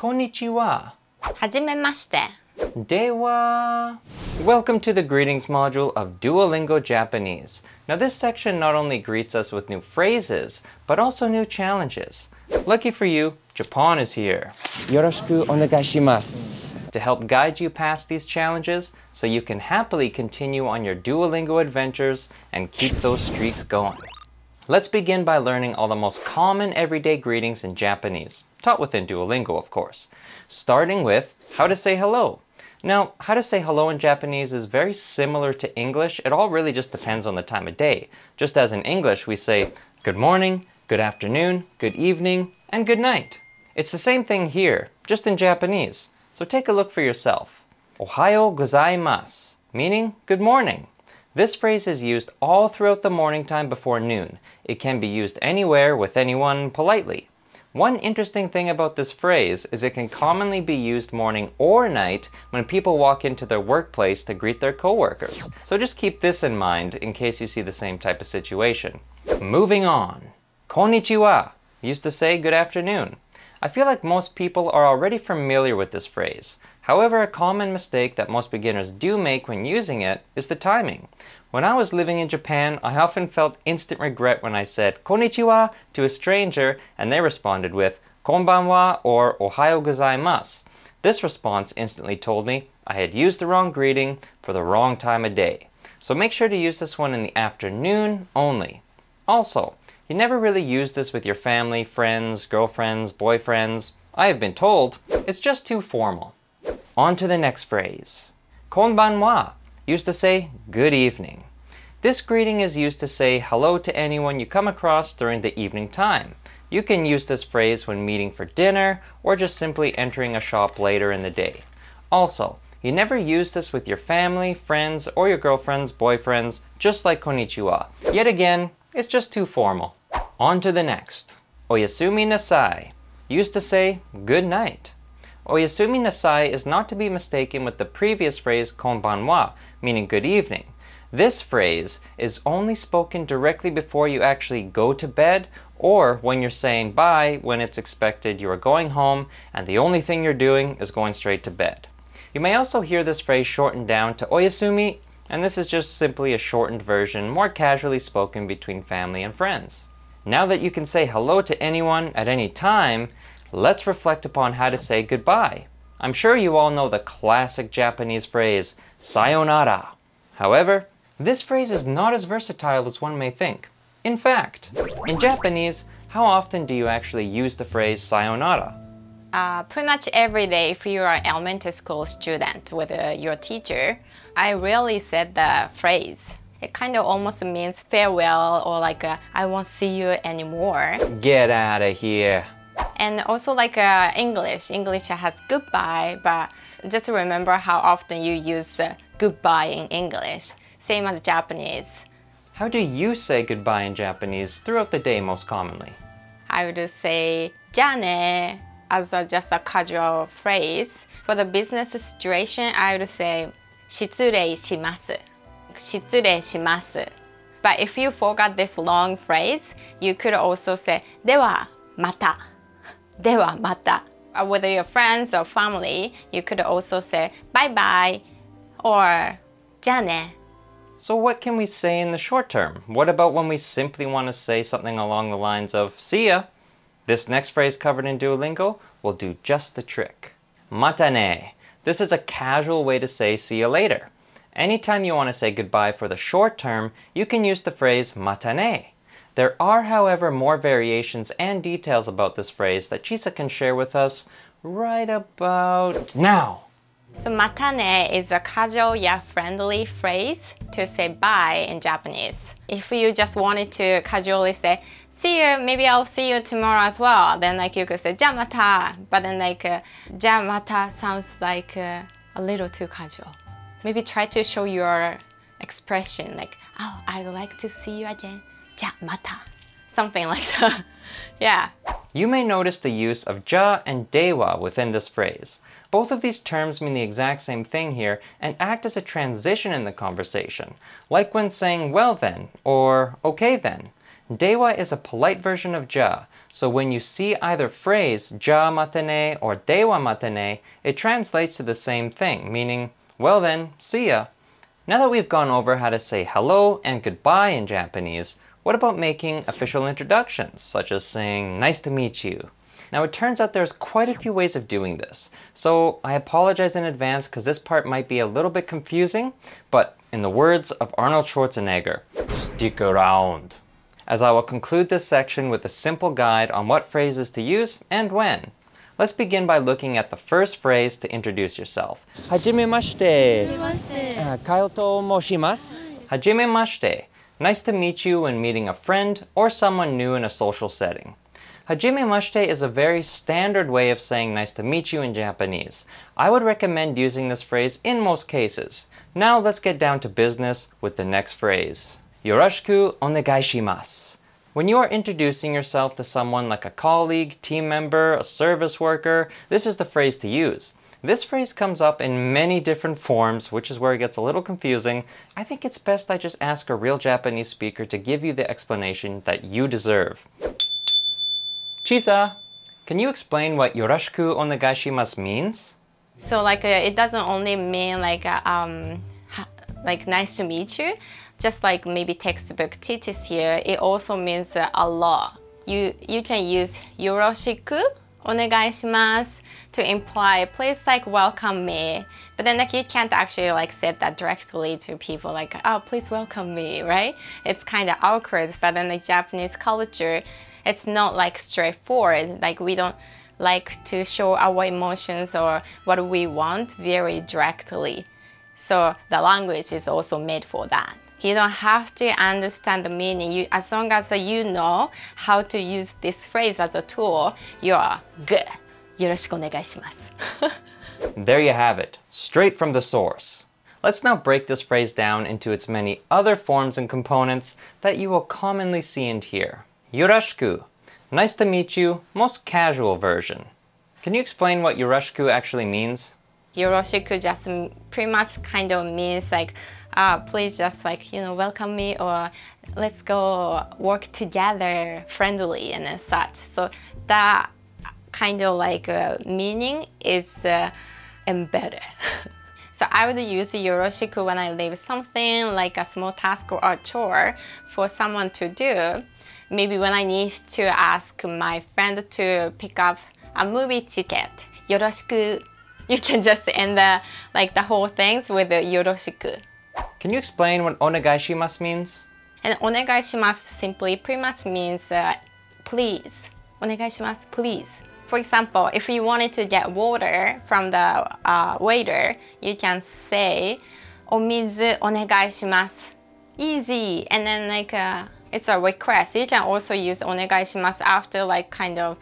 Konnichiwa. Hajimemashite. Dewa! Welcome to the greetings module of Duolingo Japanese. Now this section not only greets us with new phrases, but also new challenges. Lucky for you, Japan is here. Yoroshiku onegaishimasu. To help guide you past these challenges so you can happily continue on your Duolingo adventures and keep those streaks going. Let's begin by learning all the most common everyday greetings in Japanese, taught within Duolingo, of course. Starting with how to say hello. Now, how to say hello in Japanese is very similar to English. It all really just depends on the time of day. Just as in English, we say good morning, good afternoon, good evening, and good night. It's the same thing here, just in Japanese. So take a look for yourself. Ohayo gozaimasu, meaning good morning. This phrase is used all throughout the morning time before noon. It can be used anywhere with anyone politely. One interesting thing about this phrase is it can commonly be used morning or night when people walk into their workplace to greet their coworkers. So just keep this in mind in case you see the same type of situation. Moving on. Konnichiwa used to say good afternoon. I feel like most people are already familiar with this phrase. However, a common mistake that most beginners do make when using it is the timing. When I was living in Japan, I often felt instant regret when I said konnichiwa to a stranger and they responded with konbanwa or ohayo gozaimasu. This response instantly told me I had used the wrong greeting for the wrong time of day. So make sure to use this one in the afternoon only. Also, you never really use this with your family, friends, girlfriends, boyfriends. I have been told it's just too formal. On to the next phrase. Konbanwa used to say good evening. This greeting is used to say hello to anyone you come across during the evening time. You can use this phrase when meeting for dinner or just simply entering a shop later in the day. Also, you never use this with your family, friends, or your girlfriends, boyfriends, just like konnichiwa. Yet again, it's just too formal. On to the next. Oyasumi nasai used to say good night. Oyasumi nasai is not to be mistaken with the previous phrase konbanwa, meaning good evening. This phrase is only spoken directly before you actually go to bed or when you're saying bye when it's expected you are going home and the only thing you're doing is going straight to bed. You may also hear this phrase shortened down to oyasumi, and this is just simply a shortened version, more casually spoken between family and friends. Now that you can say hello to anyone at any time, let's reflect upon how to say goodbye. I'm sure you all know the classic Japanese phrase, sayonara. However, this phrase is not as versatile as one may think. In fact, in Japanese, how often do you actually use the phrase sayonara? Uh, pretty much every day, if you're an elementary school student with uh, your teacher, I rarely said the phrase. It kind of almost means farewell or like uh, I won't see you anymore. Get out of here. And also like uh, English, English has goodbye, but just remember how often you use uh, goodbye in English. Same as Japanese. How do you say goodbye in Japanese throughout the day most commonly? I would say じゃあね as a, just a casual phrase. For the business situation, I would say 失礼します。失礼します。But if you forgot this long phrase, you could also say ではまた。 ではまた。Uh, With your friends or family, you could also say bye bye or じゃあね。 So, what can we say in the short term? What about when we simply want to say something along the lines of see ya? This next phrase covered in Duolingo will do just the trick. Matane. This is a casual way to say see you later. Anytime you want to say goodbye for the short term, you can use the phrase matane. There are, however, more variations and details about this phrase that Chisa can share with us right about now. So matane is a casual yet friendly phrase to say bye in Japanese. If you just wanted to casually say see you, maybe I'll see you tomorrow as well, then like you could say jamata, but then like uh, jamata sounds like uh, a little too casual. Maybe try to show your expression like oh, I'd like to see you again ja mata, something like that. yeah. You may notice the use of ja and dewa within this phrase. Both of these terms mean the exact same thing here and act as a transition in the conversation, like when saying well then or okay then. Dewa is a polite version of ja, so when you see either phrase ja matene or dewa matene, it translates to the same thing, meaning well then, see ya. Now that we've gone over how to say hello and goodbye in Japanese, what about making official introductions, such as saying nice to meet you? Now it turns out there's quite a few ways of doing this, so I apologize in advance because this part might be a little bit confusing, but in the words of Arnold Schwarzenegger, stick around. As I will conclude this section with a simple guide on what phrases to use and when. Let's begin by looking at the first phrase to introduce yourself. Hajimemashite. Uh, Kyle to moshimasu. Hajimemashite. Nice to meet you when meeting a friend or someone new in a social setting. Hajime Hajimemashite is a very standard way of saying nice to meet you in Japanese. I would recommend using this phrase in most cases. Now let's get down to business with the next phrase. Yoroshiku onegaishimasu. When you are introducing yourself to someone like a colleague, team member, a service worker, this is the phrase to use. This phrase comes up in many different forms, which is where it gets a little confusing. I think it's best I just ask a real Japanese speaker to give you the explanation that you deserve. Chisa, can you explain what yoroshiku onegaishimasu means? So like uh, it doesn't only mean like uh, um like nice to meet you, just like maybe textbook teaches here. It also means uh, a lot. You you can use yoroshiku onegaishimasu to imply please like welcome me. But then like you can't actually like say that directly to people like oh please welcome me, right? It's kind of awkward. So then the Japanese culture, it's not like straightforward. Like we don't like to show our emotions or what we want very directly. So the language is also made for that. You don't have to understand the meaning. You, as long as you know how to use this phrase as a tool, you are good. よろしくお願いします。 There you have it, straight from the source. Let's now break this phrase down into its many other forms and components that you will commonly see and hear. Yoroshiku, nice to meet you, most casual version. Can you explain what yoroshiku actually means? Yoroshiku just m- pretty much kind of means like, uh, please just like, you know, welcome me or let's go work together friendly and such. So that kind of like uh, meaning is uh, embedded. so I would use yoroshiku when I leave something like a small task or a chore for someone to do. Maybe when I need to ask my friend to pick up a movie ticket. Yoroshiku. You can just end the like the whole things with yoroshiku. Can you explain what onegaishimasu means? And onegaishimasu simply pretty much means uh, please. Onegaishimasu, please. For example, if you wanted to get water from the uh, waiter, you can say omizu onegaishimasu. Easy. And then like uh, it's a request. You can also use onegaishimasu after like kind of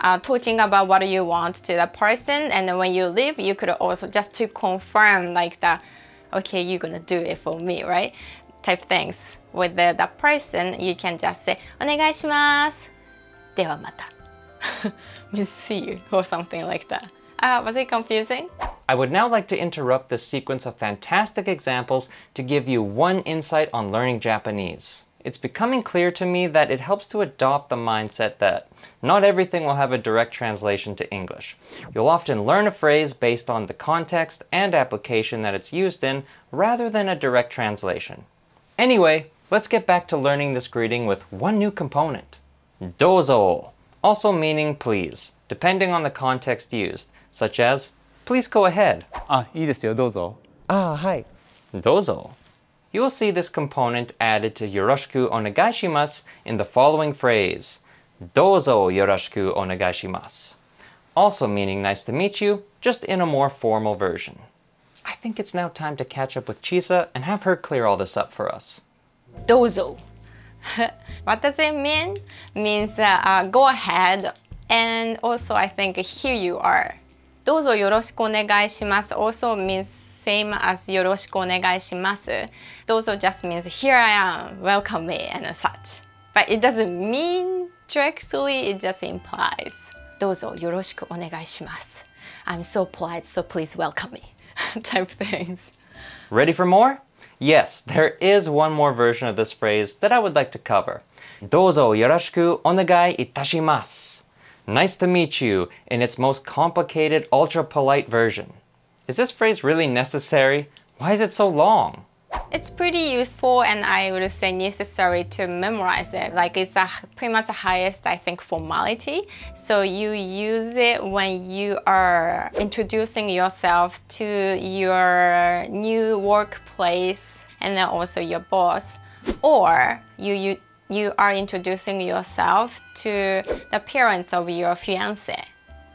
uh, talking about what you want to the person and then when you leave you could also just to confirm like the okay you're gonna do it for me right type things with the, the person you can just say お願いしますではまた we'll see you or something like that uh, was it confusing? I would now like to interrupt this sequence of fantastic examples to give you one insight on learning Japanese. It's becoming clear to me that it helps to adopt the mindset that not everything will have a direct translation to English. You'll often learn a phrase based on the context and application that it's used in rather than a direct translation. Anyway, let's get back to learning this greeting with one new component. Dozo, also meaning please, depending on the context used, such as please go ahead. あ、いいですよ、どうぞ。 Ah, hi. Dozo. you will see this component added to Yoroshiku onegaishimasu in the following phrase, Dozo Yoroshiku onegaishimasu, also meaning nice to meet you, just in a more formal version. I think it's now time to catch up with Chisa and have her clear all this up for us. Dozo. what does it mean? Means uh, go ahead, and also I think here you are. Dozo yoroshiku onegaishimasu also means same as よろしくお願いします。どうぞ just means here I am, welcome me and such. But it doesn't mean directly, it just implies どうぞよろしくお願いします。I'm so polite, so please welcome me. type things. Ready for more? Yes, there is one more version of this phrase that I would like to cover. どうぞよろしくお願いいたします. Nice to meet you in its most complicated, ultra polite version. Is this phrase really necessary? Why is it so long? It's pretty useful and I would say necessary to memorize it. Like it's a, pretty much the highest, I think, formality. So you use it when you are introducing yourself to your new workplace and then also your boss. Or you, you, you are introducing yourself to the parents of your fiance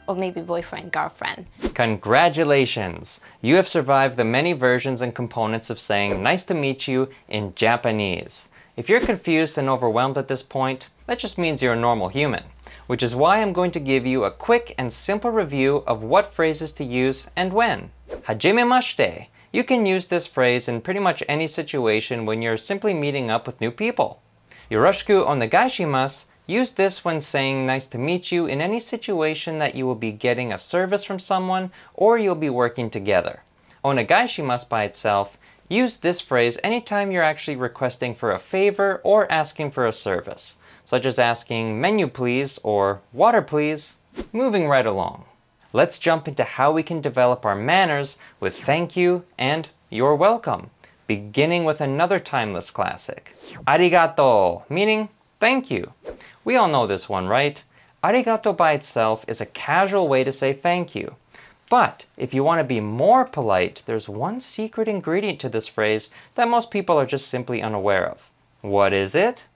or maybe boyfriend, girlfriend. Congratulations! You have survived the many versions and components of saying nice to meet you in Japanese. If you're confused and overwhelmed at this point, that just means you're a normal human, which is why I'm going to give you a quick and simple review of what phrases to use and when. Hajimemashite. You can use this phrase in pretty much any situation when you're simply meeting up with new people. Yoroshiku onegaishimasu Use this when saying nice to meet you in any situation that you will be getting a service from someone or you'll be working together. Onegaishimasu by itself, use this phrase anytime you're actually requesting for a favor or asking for a service, such as asking menu please or water please. Moving right along. Let's jump into how we can develop our manners with thank you and you're welcome, beginning with another timeless classic. Arigato, meaning thank you. We all know this one, right? Arigato by itself is a casual way to say thank you. But if you want to be more polite, there's one secret ingredient to this phrase that most people are just simply unaware of. What is it?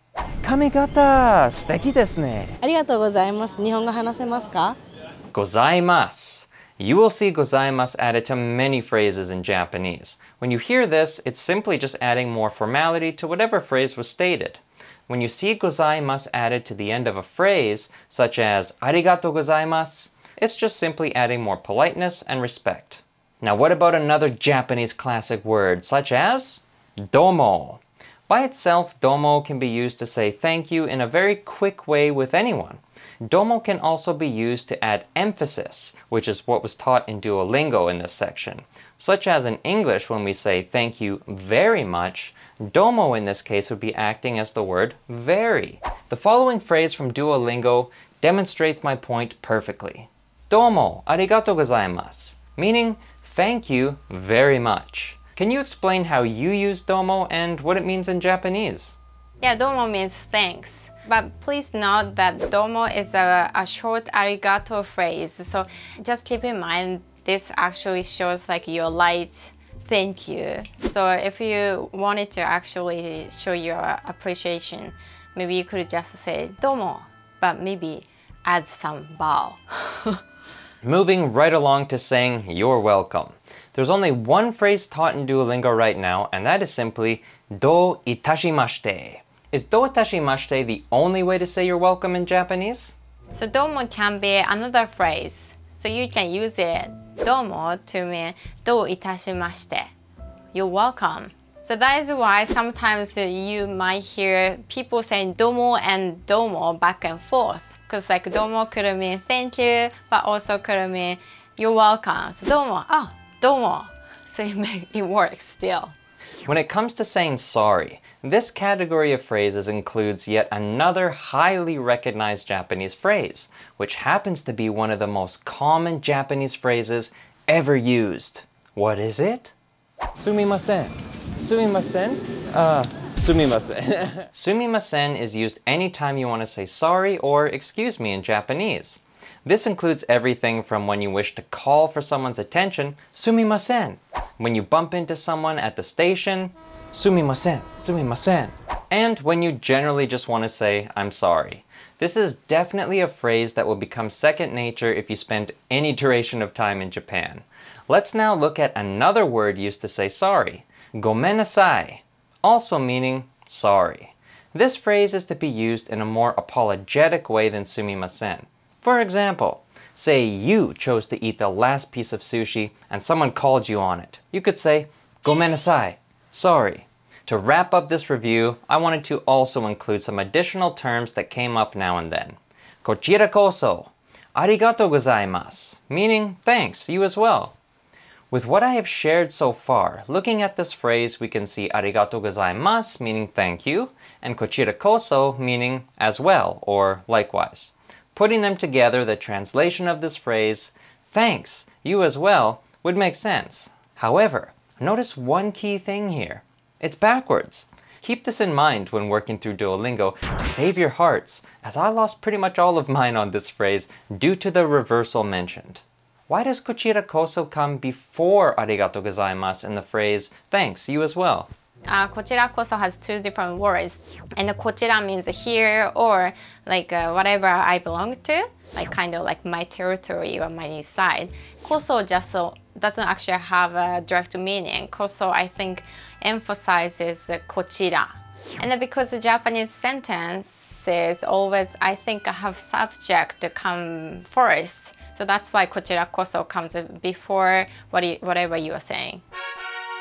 髪型素敵ですね。ありがとうございます。日本語話せますか Gozaimasu. You will see gozaimasu added to many phrases in Japanese. When you hear this, it's simply just adding more formality to whatever phrase was stated. When you see gozaimasu added to the end of a phrase, such as arigato gozaimasu, it's just simply adding more politeness and respect. Now, what about another Japanese classic word, such as domo? By itself, domo can be used to say thank you in a very quick way with anyone. Domo can also be used to add emphasis, which is what was taught in Duolingo in this section. Such as in English, when we say thank you very much, Domo in this case would be acting as the word very. The following phrase from Duolingo demonstrates my point perfectly. Domo arigato gozaimasu, meaning thank you very much. Can you explain how you use domo and what it means in Japanese? Yeah, domo means thanks. But please note that domo is a, a short arigato phrase. So just keep in mind this actually shows like your light thank you. So if you wanted to actually show your appreciation, maybe you could just say domo, but maybe add some bow. Moving right along to saying you're welcome. There's only one phrase taught in Duolingo right now, and that is simply do itashimashite. Is do itashimashite the only way to say you're welcome in Japanese? So domo can be another phrase. So you can use it domo to mean do itashimashite. You're welcome. So that is why sometimes you might hear people saying domo and domo back and forth. Because like domo could mean thank you, but also could mean you're welcome. So domo, oh, domo. So it, make, it works still. When it comes to saying sorry, this category of phrases includes yet another highly recognized Japanese phrase, which happens to be one of the most common Japanese phrases ever used. What is it? Sumimasen. Sumimasen? Uh, sumimasen. Sumimasen is used anytime you want to say sorry or excuse me in Japanese. This includes everything from when you wish to call for someone's attention, sumimasen. When you bump into someone at the station, sumimasen, sumimasen. And when you generally just want to say, I'm sorry. This is definitely a phrase that will become second nature if you spend any duration of time in Japan. Let's now look at another word used to say sorry, gomenasai, also meaning sorry. This phrase is to be used in a more apologetic way than sumimasen. For example, say you chose to eat the last piece of sushi and someone called you on it. You could say, gomenasai, sorry. To wrap up this review, I wanted to also include some additional terms that came up now and then. Kochira koso, arigato gozaimasu, meaning thanks, you as well. With what I have shared so far, looking at this phrase, we can see arigato gozaimasu meaning thank you, and kochira koso meaning as well or likewise. Putting them together, the translation of this phrase, thanks, you as well, would make sense. However, notice one key thing here. It's backwards. Keep this in mind when working through Duolingo to save your hearts, as I lost pretty much all of mine on this phrase due to the reversal mentioned. Why does kochira koso come before arigato gozaimasu in the phrase thanks, you as well? Uh, kochira koso has two different words, and kochira means here or like uh, whatever I belong to, like kind of like my territory or my side. Koso just so doesn't actually have a direct meaning. Koso, I think, emphasizes kochira, and because the Japanese sentences always, I think, have subject come first. So that's why kochira koso comes before what you, whatever you are saying.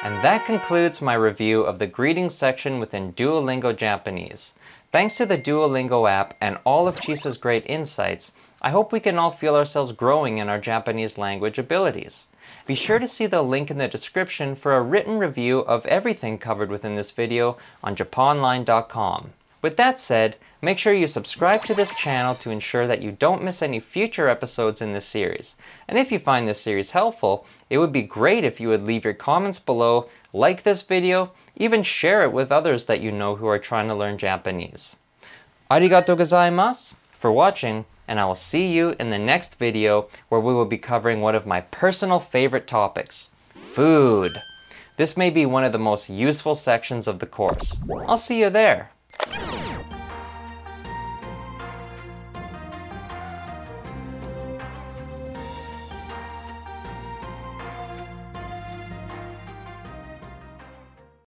And that concludes my review of the greetings section within Duolingo Japanese. Thanks to the Duolingo app and all of Chisa's great insights, I hope we can all feel ourselves growing in our Japanese language abilities. Be sure to see the link in the description for a written review of everything covered within this video on japonline.com. With that said, make sure you subscribe to this channel to ensure that you don't miss any future episodes in this series. And if you find this series helpful, it would be great if you would leave your comments below, like this video, even share it with others that you know who are trying to learn Japanese. Arigato gozaimasu for watching, and I will see you in the next video where we will be covering one of my personal favorite topics, food. This may be one of the most useful sections of the course. I'll see you there.